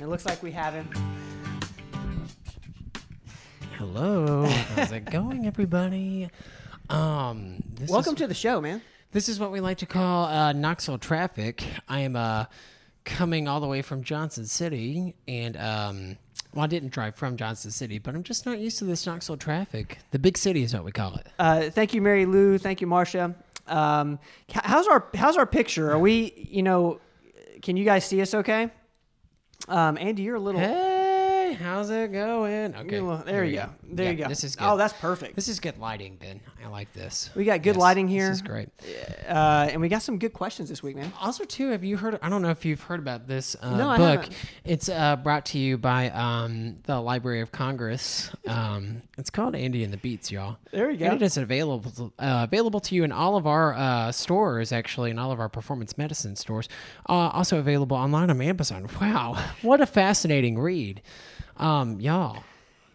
And it looks like we have him. Hello, how's it going, everybody? Um, this Welcome is, to the show, man. This is what we like to call uh, Knoxville traffic. I am uh, coming all the way from Johnson City, and um, well, I didn't drive from Johnson City, but I'm just not used to this Knoxville traffic. The big city is what we call it. Uh, thank you, Mary Lou. Thank you, Marcia. Um, how's our how's our picture? Are we, you know, can you guys see us okay? Um, Andy, you're a little. How's it going? Okay, you- there you we go. There Yeah, you go. This is good. Oh, that's perfect. this is good lighting, Ben. I like this. We got good Yes, lighting here. This is great. Uh, and we got some good questions this week, man. Also, too, have you heard? I don't know if you've heard about this uh, No, I book. haven't. It's uh, brought to you by um, the Library of Congress. Um, it's called Andy and the Beats, y'all. There you go. And it is available uh, available to you in all of our uh, stores, actually, in all of our performance medicine stores. Uh, also available online on Amazon. Wow, what a fascinating read, um, y'all.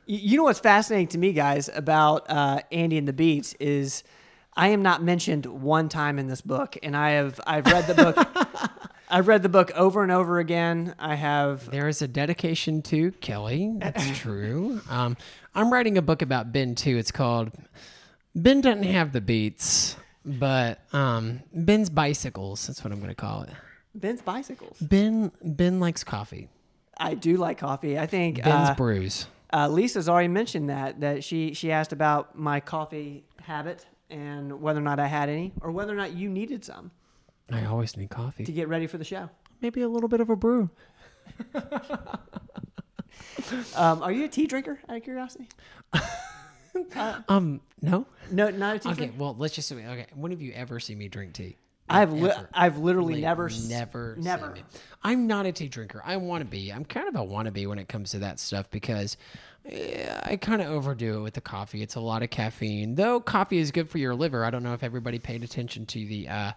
You know what's fascinating to me, guys, about uh, Andy and the Beats is I am not mentioned one time in this book, and I have I've read the book. I've read the book over and over again. I have There is a dedication to Kelly. That's true. Um, I'm writing a book about Ben too. It's called Ben doesn't have the beats, but um, Ben's bicycles. That's what I'm going to call it. Ben's bicycles. Ben Ben likes coffee. I do like coffee. I think Ben's uh, brews. uh, Lisa's already mentioned that that she she asked about my coffee habit and whether or not I had any, or whether or not you needed some I always need coffee to get ready for the show. Maybe a little bit of a brew. Um, are you a tea drinker? Out of curiosity. Um, no. No, not a tea Okay. drinker. Well, let's just. Okay. When have you ever seen me drink tea? I've li- I've literally Like, never never, seen never. I'm not a tea drinker. I want to be. I'm kind of a wannabe when it comes to that stuff because eh, I kind of overdo it with the coffee. It's a lot of caffeine. Though coffee is good for your liver. I don't know if everybody paid attention to the uh,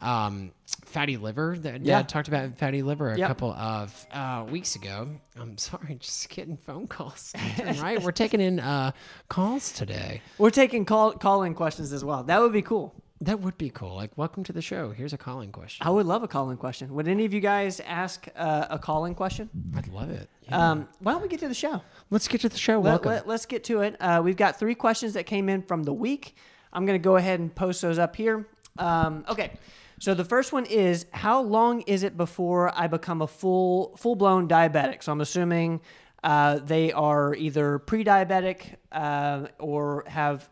um, fatty liver that Yeah. Dad talked about fatty liver a Yep. couple of uh, weeks ago. I'm sorry, just getting phone calls. right, we're taking in uh, calls today. We're taking call call in questions as well. That would be cool. That would be cool. Like, welcome to the show. Here's a calling question. I would love a calling question. Would any of you guys ask uh, a calling question? I'd love it. Yeah. Um, why don't we get to the show? Let's get to the show. Let, Welcome. let, us get to it. Uh, we've got three questions that came in from the week. I'm going to go ahead and post those up here. Um, okay. So the first one is how long is it before I become a full full blown diabetic? So I'm assuming uh, they are either pre-diabetic uh, or have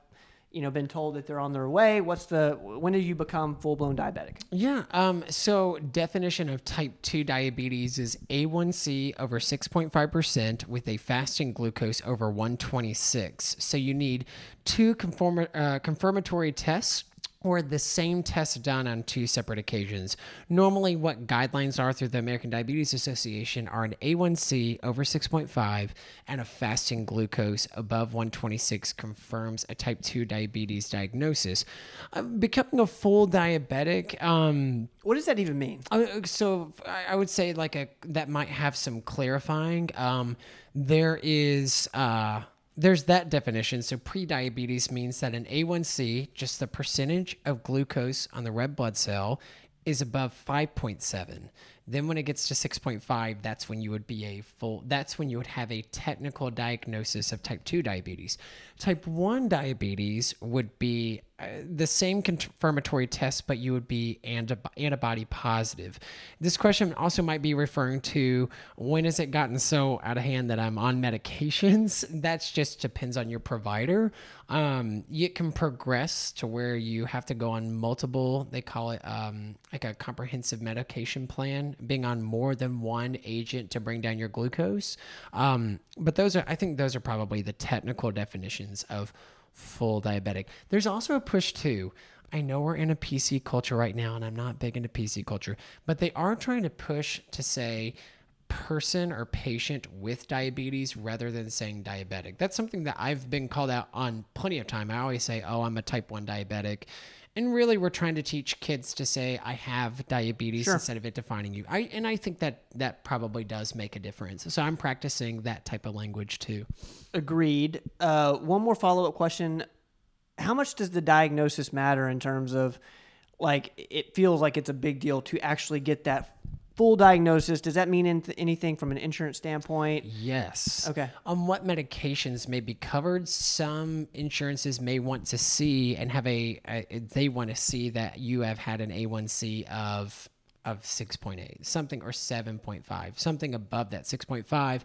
you know been told that they're on their way. What's the when do you become full blown diabetic? Yeah. Um, so definition of type 2 diabetes is A1C over 6.5% with a fasting glucose over 126. So you need two conform- uh, confirmatory tests or the same test done on two separate occasions. Normally, what guidelines are through the American Diabetes Association are an A1C over 6.5 and a fasting glucose above 126 confirms a type 2 diabetes diagnosis. Uh, becoming a full diabetic, um, What does that even mean? uh, so I I would say like a that might have some clarifying. Um, there is uh, there's that definition. So pre-diabetes means that an A1C, just the percentage of glucose on the red blood cell, is above 5.7. Then when it gets to 6.5, that's when you would be a full. That's when you would have a technical diagnosis of type 2 diabetes. Type 1 diabetes would be uh, the same confirmatory test, but you would be antib- antibody positive. This question also might be referring to when has it gotten so out of hand that I'm on medications? That's just depends on your provider. Um, it can progress to where you have to go on multiple, they call it um, like a comprehensive medication plan, being on more than one agent to bring down your glucose. Um, but those are, I think those are probably the technical definitions of full diabetic. There's also a push too. I know we're in a PC culture right now, and I'm not big into PC culture, but they are trying to push to say person or patient with diabetes rather than saying diabetic. That's something that I've been called out on plenty of time. I always say, "Oh, I'm a type 1 diabetic." And really we're trying to teach kids to say I have diabetes Sure. instead of it defining you. I and I think that that probably does make a difference. So I'm practicing that type of language too. Agreed. Uh, one more follow up question. How much does the diagnosis matter in terms of like it feels like it's a big deal to actually get that full diagnosis, does that mean anyth- anything from an insurance standpoint? Yes. Okay. On what medications may be covered, some insurances may want to see and have a, a they want to see that you have had an A1C of of 6.8, something or 7.5, something above that 6.5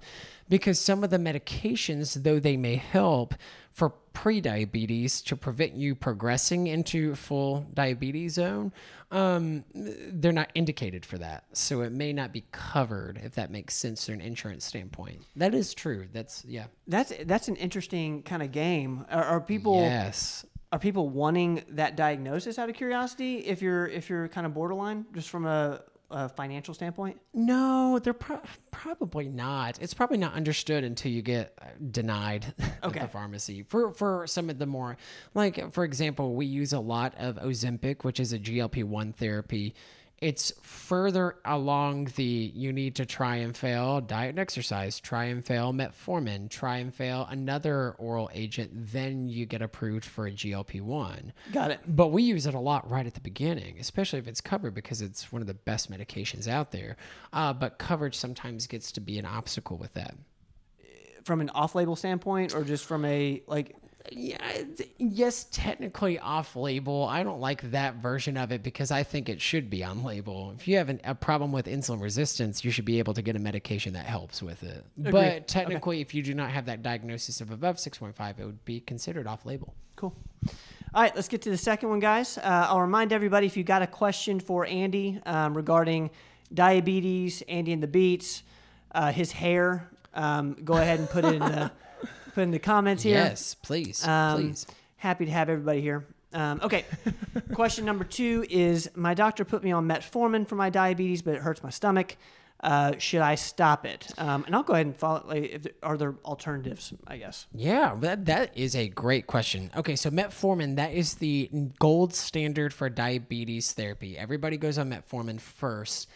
because some of the medications though they may help for pre-diabetes to prevent you progressing into full diabetes zone, um, they're not indicated for that. So it may not be covered if that makes sense from an insurance standpoint. That is true. That's yeah. That's that's an interesting kind of game. Are, are people Yes. Are people wanting that diagnosis out of curiosity? If you're if you're kind of borderline, just from a, a financial standpoint. No, they're pro- probably not. It's probably not understood until you get uh, denied Okay. at the pharmacy. For for some of the more like for example, we use a lot of Ozempic, which is a GLP-1 therapy. It's further along the you need to try and fail diet and exercise, try and fail metformin, try and fail another oral agent, then you get approved for a GLP-1. Got it. But we use it a lot right at the beginning, especially if it's covered because it's one of the best medications out there. Uh, but coverage sometimes gets to be an obstacle with that. From an off-label standpoint, or just from a like Yeah, yes, technically off label. I don't like that version of it because I think it should be on label. If you have an, a problem with insulin resistance, you should be able to get a medication that helps with it. But technically, if you do not have that diagnosis of above 6.5, it would be considered off label. Cool. All right, let's get to the second one, guys. Uh, I'll remind everybody if you got a question for Andy um, regarding diabetes, Andy and the Beats, uh, his hair, um, go ahead and put it in the put in the comments here. Yes, please. Um, please. Happy to have everybody here. Um, okay. Question number two is My doctor put me on metformin for my diabetes, but it hurts my stomach. Uh, should I stop it? Um, and I'll go ahead and follow. Like, if there, are there alternatives? I guess. Yeah, that that is a great question. Okay, so metformin that is the gold standard for diabetes therapy. Everybody goes on metformin first.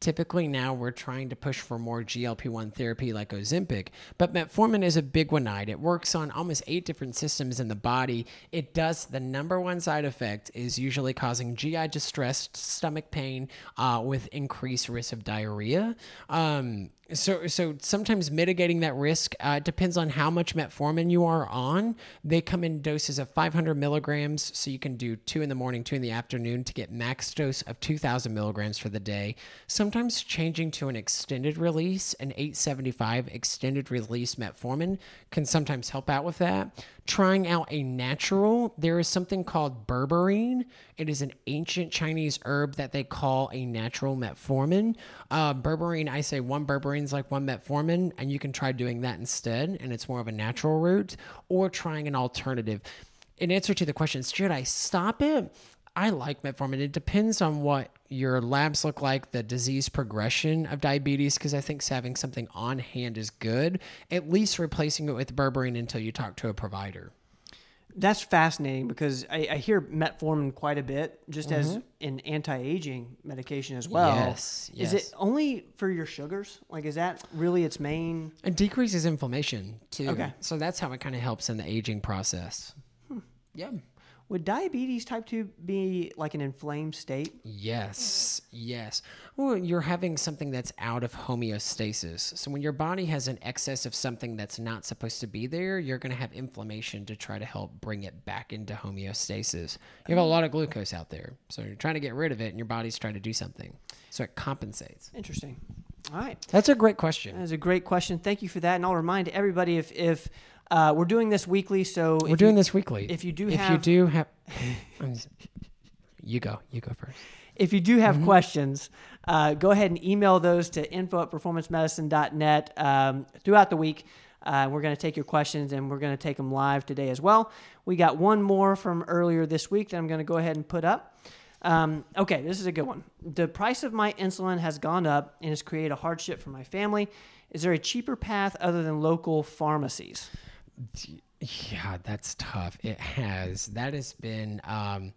Typically now we're trying to push for more GLP-1 therapy like Ozempic, but metformin is a big one. It works on almost eight different systems in the body. It does the number one side effect is usually causing GI distress, stomach pain, uh, with increased risk of diarrhea. Um, so, so sometimes mitigating that risk uh, depends on how much metformin you are on. They come in doses of 500 milligrams, so you can do two in the morning, two in the afternoon to get max dose of 2,000 milligrams for the day. Sometimes changing to an extended release, an 875 extended release metformin can sometimes help out with that. Trying out a natural, there is something called berberine. It is an ancient Chinese herb that they call a natural metformin. Uh, berberine, I say one berberine is like one metformin, and you can try doing that instead, and it's more of a natural route, or trying an alternative. In answer to the question, should I stop it? I like metformin. It depends on what your labs look like, the disease progression of diabetes, because I think having something on hand is good. At least replacing it with berberine until you talk to a provider. That's fascinating because I, I hear metformin quite a bit, just as an anti-aging medication as well. Mm-hmm. Yes, Is it only for your sugars? Like, is that really its main? It decreases inflammation too. Okay. So that's how it kind of helps in the aging process. Yeah. Would diabetes type two be like an inflamed state? Yes, yes. Well, you're having something that's out of homeostasis. So when your body has an excess of something that's not supposed to be there, you're going to have inflammation to try to help bring it back into homeostasis. You have a lot of glucose out there. So you're trying to get rid of it and your body's trying to do something. So it compensates. Interesting. All right. That's a great question. That is a great question. Thank you for that. And I'll remind everybody if if uh, we're doing this weekly, so We're if doing you, this weekly. if you do if have- you do have you go, you go first. if you do have Mm-hmm. questions, uh, go ahead and email those to info at performancemedicine.net um, throughout the week. Uh, we're going to take your questions and we're going to take them live today as well. We got one more from earlier this week that I'm going to go ahead and put up. Um, okay, this is a good one. The price of my insulin has gone up and has created a hardship for my family. Is there a cheaper path other than local pharmacies? Yeah, that's tough. It has. That has been um,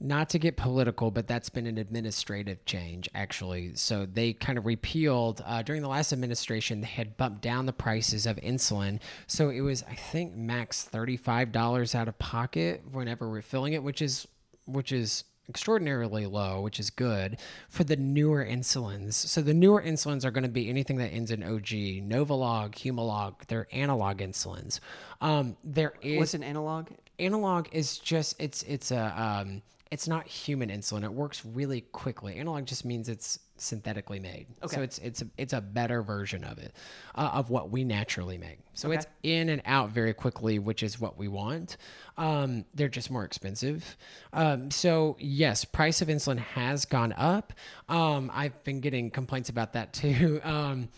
not to get political, but that's been an administrative change actually. So they kind of repealed uh, during the last administration. They had bumped down the prices of insulin, so it was I think max thirty five dollars out of pocket whenever refilling it, which is which is extraordinarily low, which is good for the newer insulins. So the newer insulins are going to be anything that ends in OG, Novolog, Humalog. They're analog insulins. Um, there is What's an analog? analog is just it's it's a um, it's not human insulin. It works really quickly. Analog just means it's synthetically made. So it's it's a, it's a better version of it, uh, of what we naturally make. So it's in and out very quickly, which is what we want. Um, they're just more expensive. Um, so yes, price of insulin has gone up. Um, I've been getting complaints about that too. Um,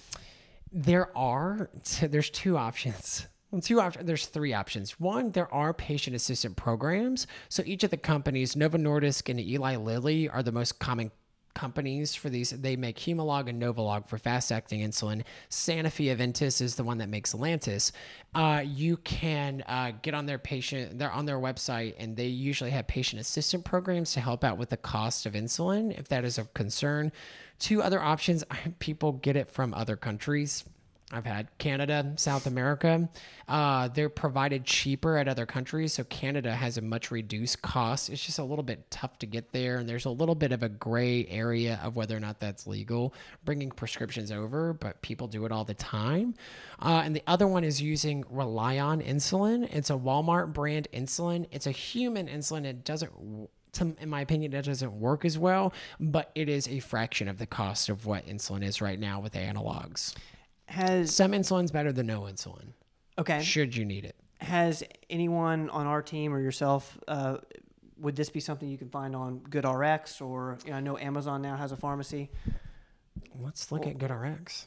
there are there's two options. Two options. There's three options. One, there are patient assistant programs. So each of the companies, Novo Nordisk and Eli Lilly, are the most common companies for these. They make Humalog and Novolog for fast-acting insulin. Sanofi Aventis is the one that makes Lantus. Uh, you can uh, get on their patient. They're on their website, and they usually have patient assistant programs to help out with the cost of insulin, if that is a concern. Two other options. People get it from other countries. I've had Canada, South America. Uh, they're provided cheaper at other countries. So Canada has a much reduced cost. It's just a little bit tough to get there. And there's a little bit of a gray area of whether or not that's legal, bringing prescriptions over, but people do it all the time. Uh, and the other one is using Relion insulin. It's a Walmart brand insulin. It's a human insulin. It doesn't to, in my opinion, it doesn't work as well, but it is a fraction of the cost of what insulin is right now with analogs. Has Some insulin's better than no insulin, okay. should you need it. Has anyone on our team or yourself? Uh, would this be something you can find on GoodRx or you know, I know Amazon now has a pharmacy. Let's look at GoodRx.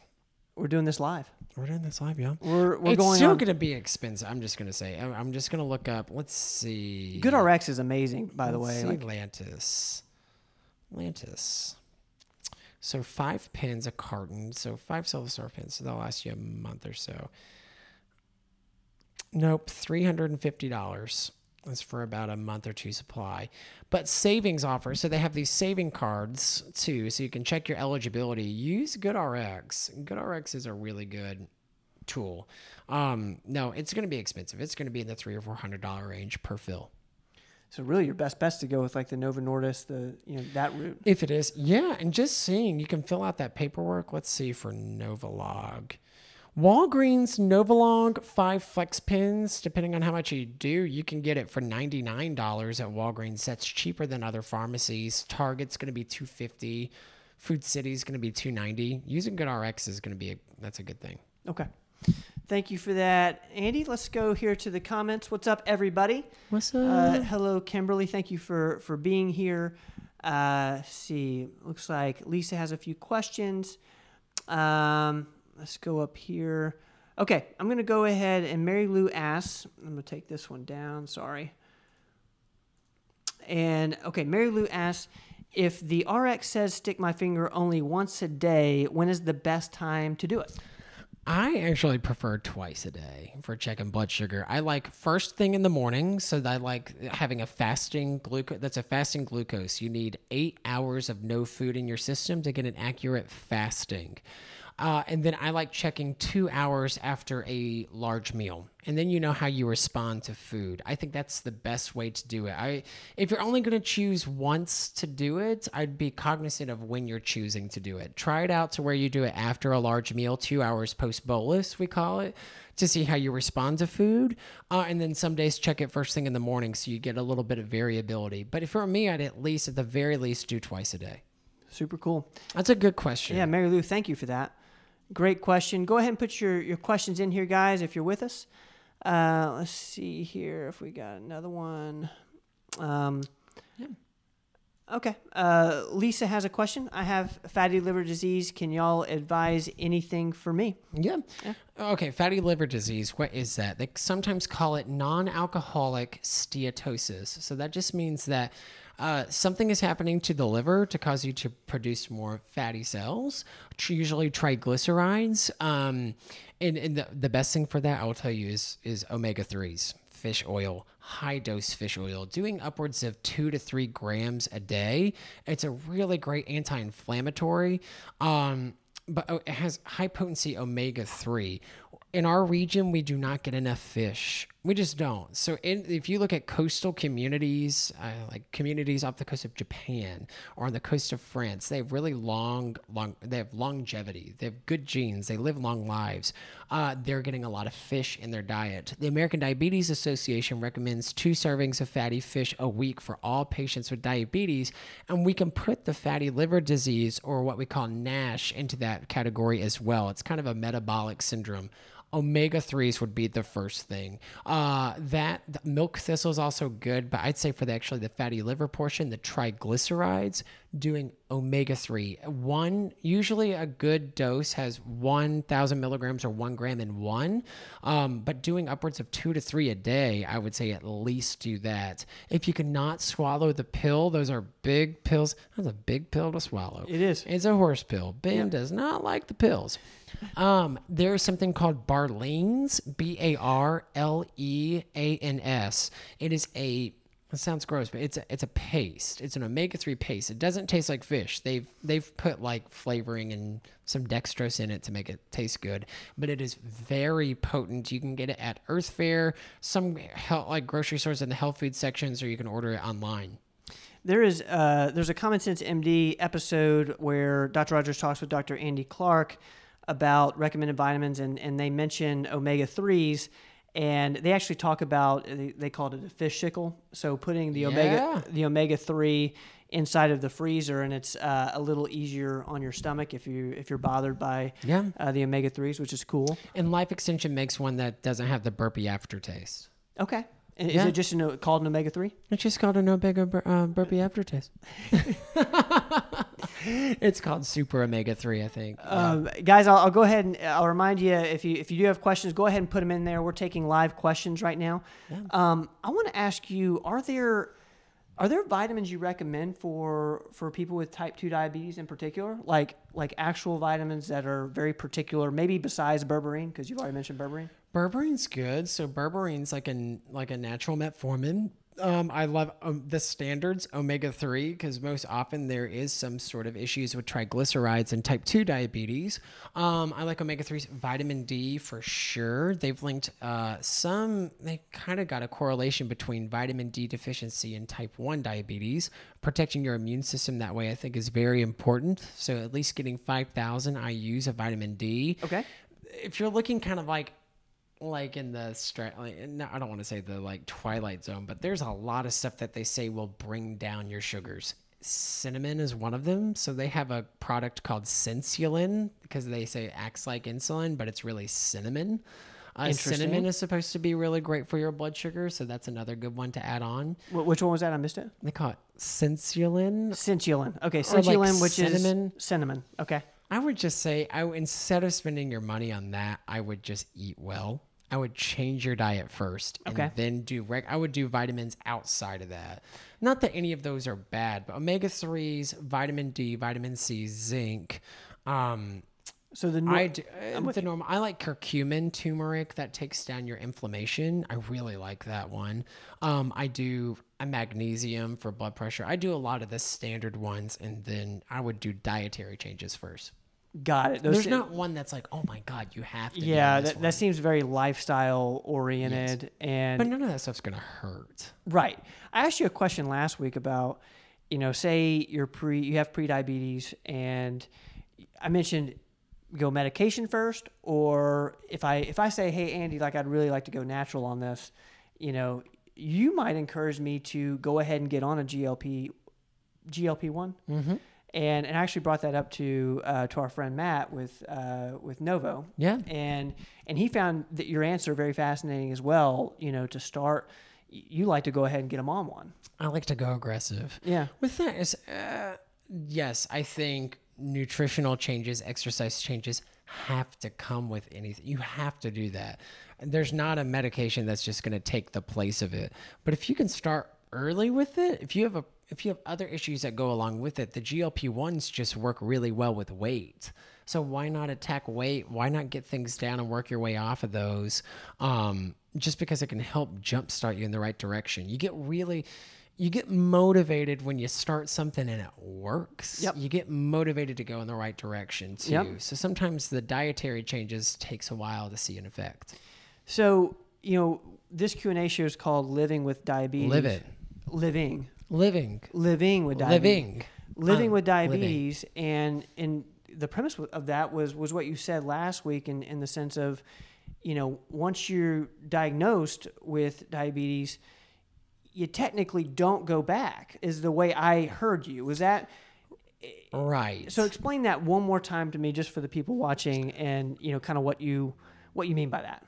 We're doing this live. We're doing this live, yeah. We're we're it's going still on. going to be expensive. I'm just going to say. I'm- I'm just going to look up. Let's see. GoodRx is amazing, by the Let's way. see Like, Lantus. Lantus. So five pins a carton. So five silver star pins. So they'll last you a month or so. Nope, three hundred and fifty dollars. That's for about a month or two supply. But savings offer. So they have these saving cards too, so you can check your eligibility. Use GoodRx. GoodRx is a really good tool. Um, no, it's going to be expensive. It's going to be in the three or four hundred dollar range per fill. So really, your best best to go with like the Novo Nordisk, the you know that route. If it is, yeah, and just seeing, you can fill out that paperwork. Let's see for Novolog. Walgreens Novolog five flex pins, depending on how much you do, you can get it for ninety nine dollars at Walgreens. That's cheaper than other pharmacies. Target's going to be two fifty. Food City's going to be two ninety. Using GoodRx is going to be a, that's a good thing. Okay. Thank you for that, Andy. Let's go here to the comments. What's up, everybody? What's up? Uh, hello, Kimberly. Thank you for for being here. Uh, let's see, looks like Lisa has a few questions. Um, let's go up here. Okay, I'm gonna go ahead and Mary Lou asks. I'm gonna take this one down. Sorry. And okay, Mary Lou asks if the RX says stick my finger only once a day. When is the best time to do it? I actually prefer twice a day for checking blood sugar. I like first thing in the morning, so I like having a fasting glucose. That's a fasting glucose. You need eight hours of no food in your system to get an accurate fasting. Uh, and then I like checking two hours after a large meal, and then you know how you respond to food. I think that's the best way to do it. I, if you're only going to choose once to do it, I'd be cognizant of when you're choosing to do it. Try it out to where you do it after a large meal, two hours post bolus, we call it, to see how you respond to food. Uh, and then some days check it first thing in the morning, so you get a little bit of variability. But if for me, I'd at least, at the very least, do twice a day. Super cool. That's a good question. Yeah, Mary Lou, thank you for that. Great question. Go ahead and put your, your questions in here, guys, if you're with us. Uh, let's see here if we got another one. Um, Okay. Uh, Lisa has a question. I have fatty liver disease. Can y'all advise anything for me? Yeah. Okay, fatty liver disease. What is that? They sometimes call it non alcoholic steatosis. So that just means that uh, something is happening to the liver to cause you to produce more fatty cells, usually triglycerides. Um, and and the, the best thing for that, I will tell you, is, is omega 3s fish oil, high dose fish oil, doing upwards of two to three grams a day. It's a really great anti inflammatory. Um, but oh, it has high potency omega 3. In our region, we do not get enough fish We just don't. So, in, if you look at coastal communities, uh, like communities off the coast of Japan or on the coast of France, they have really long, long. They have longevity. They have good genes. They live long lives. Uh, they're getting a lot of fish in their diet. The American Diabetes Association recommends two servings of fatty fish a week for all patients with diabetes, and we can put the fatty liver disease or what we call NASH into that category as well. It's kind of a metabolic syndrome omega 3s would be the first thing. Uh, that milk thistle is also good but i'd say for the actually the fatty liver portion the triglycerides doing omega 3 one usually a good dose has 1000 milligrams or one gram in one um, but doing upwards of two to three a day i would say at least do that. If you cannot swallow the pill those are big pills. That's a big pill to swallow. It is. it's a horse pill. Ben does not like the pills um, there's something called Barleans, B A R L E A N S. It is a it sounds gross, but it's a, it's a paste. It's an omega three paste. It doesn't taste like fish. They've they've put like flavoring and some dextrose in it to make it taste good, but it is very potent. You can get it at Earth Fare, some health, like grocery stores in the health food sections, or you can order it online. There is uh, there's a Common Sense MD episode where Dr. Rogers talks with Dr. Andy Clark about recommended vitamins, and, and they mention omega threes, and they actually talk about they, they called it a fish sickle. So putting the Yeah. omega the omega three inside of the freezer, and it's uh, a little easier on your stomach if you if you're bothered by Yeah. uh, the omega threes, which is cool. And Life Extension makes one that doesn't have the burpy aftertaste. Okay, And is Yeah. it just an, called an omega three? It's just called a no big bur- uh, burpee aftertaste. it's called Super Omega Three, I think. Yeah. Um, guys, I'll, I'll go ahead and I'll remind you if you if you do have questions, go ahead and put them in there. We're taking live questions right now. Um, I want to ask you: Are there are there vitamins you recommend for for people with type two diabetes in particular, like like actual vitamins that are very particular, maybe besides berberine, because you've already mentioned berberine. Berberine's good. So berberine's like a like a natural metformin. Um, I love um, the standards omega three because most often there is some sort of issues with triglycerides and type two diabetes. Um, I like omega threes, vitamin D for sure. They've linked uh, some. They kind of got a correlation between vitamin D deficiency and type one diabetes. Protecting your immune system that way, I think, is very important. So at least getting five thousand IU's of vitamin D Okay. if you're looking kind of like like in the stra- like, no, I don't want to say the like twilight zone, but there's a lot of stuff that they say will bring down your sugars. Cinnamon is one of them. So they have a product called Cinsulin because they say it acts like insulin, but it's really cinnamon. Uh, cinnamon is supposed to be really great for your blood sugar, so that's another good one to add on. Wh- which one was that? I missed it. They call it Cinsulin. Cinnulin. Okay, Or like which cinnamon. is cinnamon. Okay. I would just say, I instead of spending your money on that, I would just eat well. I would change your diet first, and Okay. then do. Reg- I would do vitamins outside of that. Not that any of those are bad, but omega threes, vitamin D, vitamin C, zinc. Um, So the I I do, uh, the normal. I like curcumin, turmeric that takes down your inflammation. I really like that one. Um, I do a magnesium for blood pressure. I do a lot of the standard ones, and then I would do dietary changes first. Got it. Those There's not one that's like, oh my god, you have to. Yeah, this that, one." that seems very lifestyle oriented and But none of that stuff's gonna hurt. Right. I asked you a question last week about, you know, say you're pre, you have pre-diabetes, and I mentioned go medication first, or if I if I say, hey Andy, like I'd really like to go natural on this, you know, you might encourage me to go ahead and get on a GLP, GLP one. Mm-hmm. And, and I actually brought that up to uh, to our friend Matt with uh, with Novo, Yeah. and and he found that your answer very fascinating as well. You know, to start, you like to go ahead and get them on one. I like to go aggressive. Yeah. With that is, uh, yes, I think nutritional changes, exercise changes have to come with anything. You have to do that. There's not a medication that's just going to take the place of it. But if you can start early with it, if you have a if you have other issues that go along with it, the GLP ones just work really well with weight. So why not attack weight? Why not get things down and work your way off of those? Um, just because it can help jumpstart you in the right direction. You get really you get motivated when you start something and it works. Yep. You get motivated to go in the right direction too. Yep. So sometimes the dietary changes takes a while to see an effect. So you know, this Q and A show is called "Living with Diabetes." Live it. Living. Living. Living with diabetes. Living. living Um, with living. diabetes and and the premise of that was was what you said last week in in the sense of you know once you're diagnosed with diabetes you technically don't go back is the way i heard you was that Right. so explain that one more time to me just for the people watching and you know kind of what you what you mean by that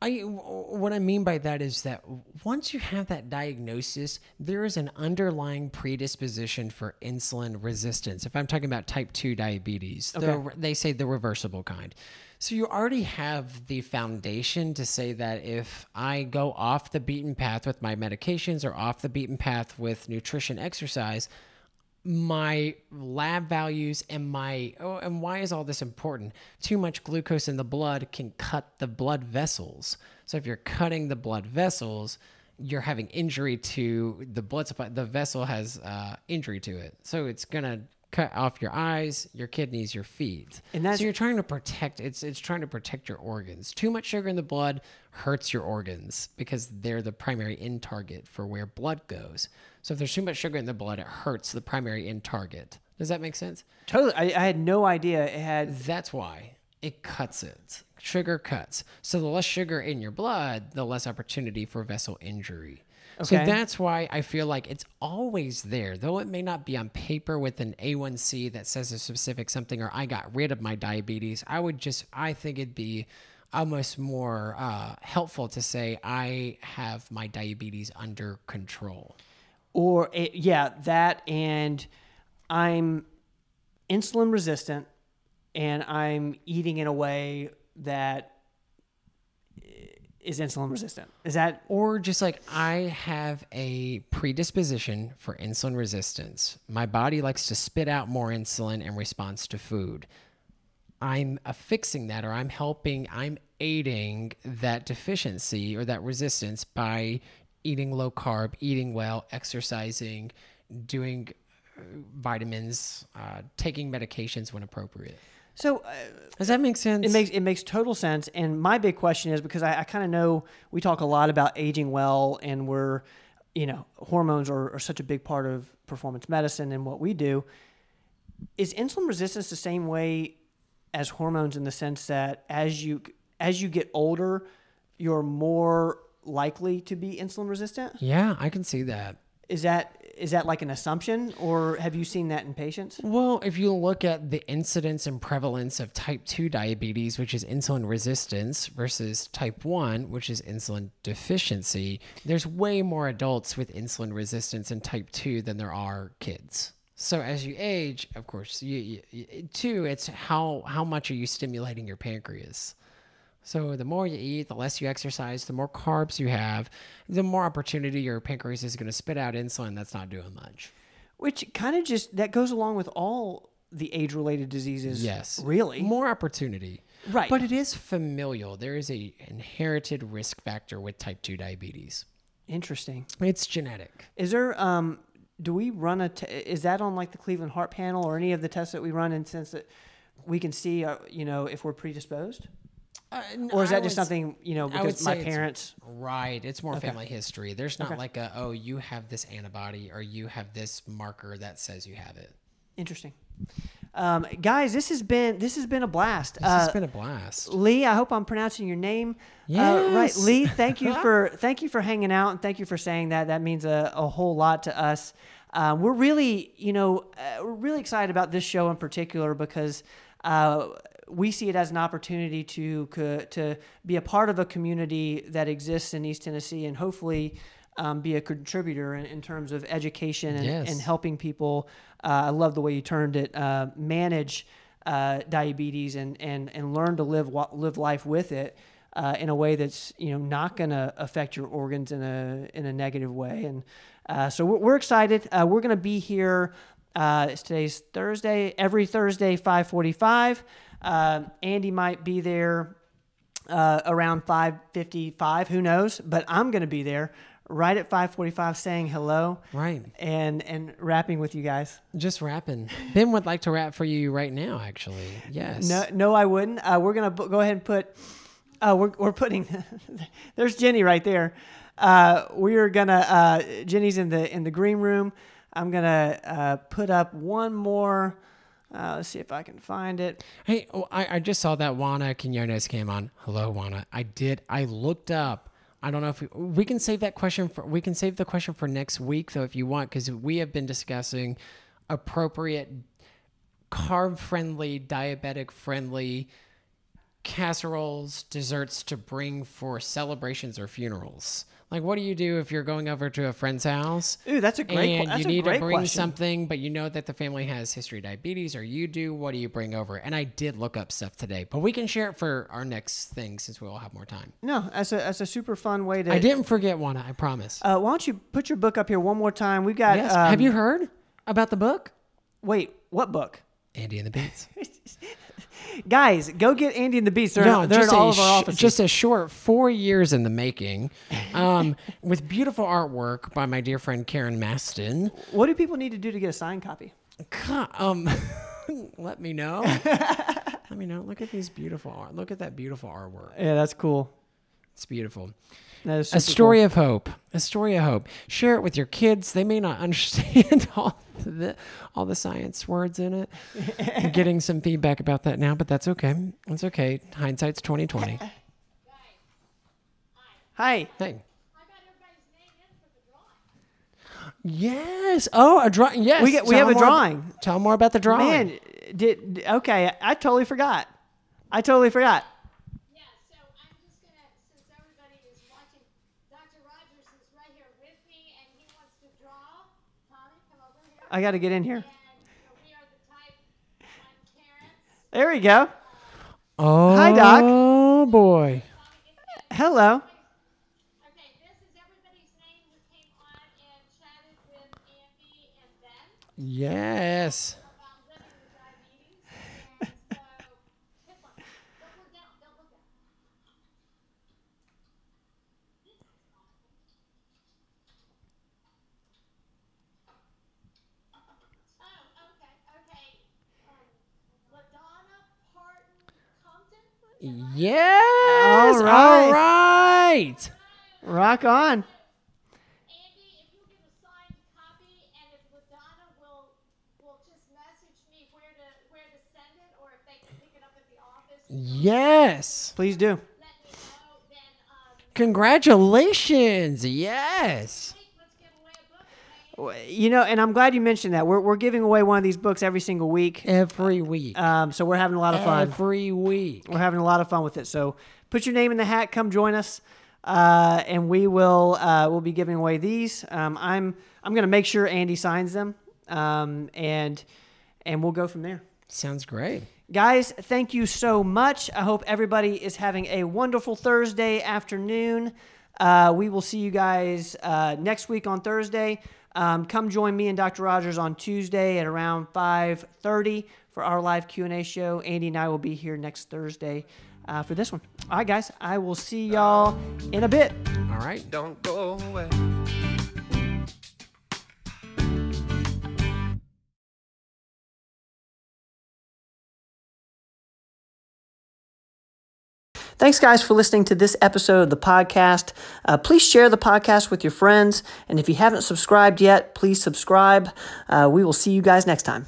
I what I mean by that is that once you have that diagnosis, there is an underlying predisposition for insulin resistance. If I'm talking about type 2 diabetes, the, Okay. they say the reversible kind. So you already have the foundation to say that if I go off the beaten path with my medications or off the beaten path with nutrition exercise, my lab values and my oh, and why is all this important? Too much glucose in the blood can cut the blood vessels. So if you're cutting the blood vessels, you're having injury to the blood supply. The vessel has uh, injury to it, so it's gonna cut off your eyes, your kidneys, your feet. And that's- so you're trying to protect. It's it's trying to protect your organs. Too much sugar in the blood hurts your organs because they're the primary end target for where blood goes. So if there's too much sugar in the blood, it hurts the primary end target. Does that make sense? totally i, I had no idea it had That's why it cuts it. Sugar cuts. So the less sugar in your blood, the less opportunity for vessel injury. Okay. So that's why I feel like it's always there, though it may not be on paper with an A1C that says a specific something or I got rid of my diabetes. I would just, I think it'd be almost more uh, helpful to say I have my diabetes under control. Or it, yeah, that and I'm insulin resistant and I'm eating in a way that is insulin resistant. Is that Or just like I have a predisposition for insulin resistance. My body likes to spit out more insulin in response to food. I'm affixing that or I'm helping, I'm aiding that deficiency or that resistance by eating low carb, eating well, exercising, doing uh, vitamins, uh, taking medications when appropriate. so? Uh, Does that make sense? it makes it makes total sense. And my big question is because I, I kind of know we talk a lot about aging well, and we're you know hormones are, are such a big part of performance medicine and what we do. Is insulin resistance the same way as hormones in the sense that as you as you get older, you're more likely to be insulin resistant? yeah, I can see that. Is that is that like an assumption, or have you seen that in patients? Well, if you look at the incidence and prevalence of type 2 diabetes, which is insulin resistance, versus type 1, which is insulin deficiency, there's way more adults with insulin resistance in type 2 than there are kids. So as you age, of course, you, you, two, it's how how much are you stimulating your pancreas? So the more you eat, the less you exercise, the more carbs you have, the more opportunity your pancreas is going to spit out insulin that's not doing much. Which kind of just that goes along with all the age related diseases. Yes. really. More opportunity. Right. But it is familial. There is a inherited risk factor with type 2 diabetes. Interesting. It's genetic. Is there um do we run a t- is that on like the Cleveland Heart Panel or any of the tests that we run in sense that we can see uh, you know if we're predisposed or is that just something you know because my parents Right. It's more family history. There's not like a, oh, you have this antibody or you have this marker that says you have it. interesting. Um, guys, this has been this has been a blast. This Uh, has been a blast. Lee, I hope I'm pronouncing your name uh, right. Lee, thank you for thank you for hanging out and thank you for saying that. That means a, a whole lot to us. Um, we're really, you know, uh, we're really excited about this show in particular because uh, we see it as an opportunity to to be a part of a community that exists in East Tennessee and hopefully um, be a contributor in, in terms of education and, Yes. and helping people. Uh, I love the way you turned it. Uh, manage uh, diabetes and, and, and learn to live live life with it uh, in a way that's you know not going to affect your organs in a in a negative way. And uh, so we're, we're excited. Uh, we're going to be here. Uh, it's today's Thursday. Every Thursday, five forty-five. Uh, Andy might be there uh, around 5:55. Who knows? But I'm going to be there right at 5:45, saying hello Right. and and rapping with you guys. Just rapping. Ben would like to rap for you right now, actually. Yes. No, no, I wouldn't. Uh, we're gonna bu- go ahead and put Uh, we're we're putting. there's Jenny right there. Uh, we are gonna. Uh, Jenny's in the in the green room. I'm gonna uh, put up one more. Uh, let's see if I can find it. Hey, oh, I, I just saw that Juana Quinones came on. Hello, Juana. I did. I looked up. I don't know if we, we can save that question for. We can save the question for next week, though, if you want, because we have been discussing appropriate carb friendly, diabetic friendly casseroles, desserts to bring for celebrations or funerals. Like, what do you do if you're going over to a friend's house? Ooh, that's a great. and that's you need to bring question. something, but you know that the family has history of diabetes, or you do. What do you bring over? And I did look up stuff today, but we can share it for our next thing since we all have more time. No, that's a that's a super fun way to. I didn't forget one. I promise. Uh, why don't you put your book up here one more time? We've got. yes. um, have you heard about the book? Wait, what book? Andy and the Beats. Guys, go get Andy and the Beast. They're, No, in, they're in just all a of our sh- offices. just a short four years in the making, um, with beautiful artwork by my dear friend Karen Maston. what do people need to do to get a signed copy? Um, let me know. let me know. Look at these beautiful art. Look at that beautiful artwork. Yeah, that's cool. It's beautiful. That is A super story of hope. A story of hope. Share it with your kids. They may not understand all the all the science words in it. I'm getting some feedback about that now, but that's okay. It's okay. Hindsight's twenty twenty. Cool. Hi. Hey. I got everybody's name in for the drawing. Yes. Oh, a drawing. Yes. We get- we have a more- drawing. Tell more about the drawing. Man, did okay? I totally forgot. I totally forgot. Yeah, so I'm just gonna, since everybody is watching, Dr. Rogers is right here with me and he wants to draw. Tommy, come over here. I got to get in here. And we are the type one Karens. There we go. Oh. Hi, Doc. Oh boy. Hello. Okay, this is everybody's name who came on and chatted with Andy and Ben Yes. about living with diabetes. And so, hit one. Don't look down, don't look down. Oh, okay, okay. Um, LaDonna Parton Compton? Yes. All All right. Rock on. Andy, if you'll give a signed copy, and if LaDonna will, will just message me where to, where to send it, or if they can pick it up at the office, Yes. Please do. let me know, then, um, Congratulations. Yes. hey, let's give away a book, okay? You know, and I'm glad you mentioned that. We're, we're giving away one of these books every single week. Every week. Um, so we're having a lot of fun. Every week. We're having a lot of fun with it. So put your name in the hat. Come join us, uh, and we will uh, we'll be giving away these. Um, I'm I'm gonna make sure Andy signs them, um, and and we'll go from there. Sounds great. Guys, thank you so much. I hope everybody is having a wonderful Thursday afternoon. Uh, we will see you guys uh, next week on Thursday. Um, come join me and Dr. Rogers on Tuesday at around 5:30 for our live Q&A show. Andy and I will be here next Thursday uh, for this one. All right, guys. I will see y'all in a bit. All right. Don't go away. Thanks, guys, for listening to this episode of the podcast. Uh, please share the podcast with your friends. And if you haven't subscribed yet, please subscribe. Uh, we will see you guys next time.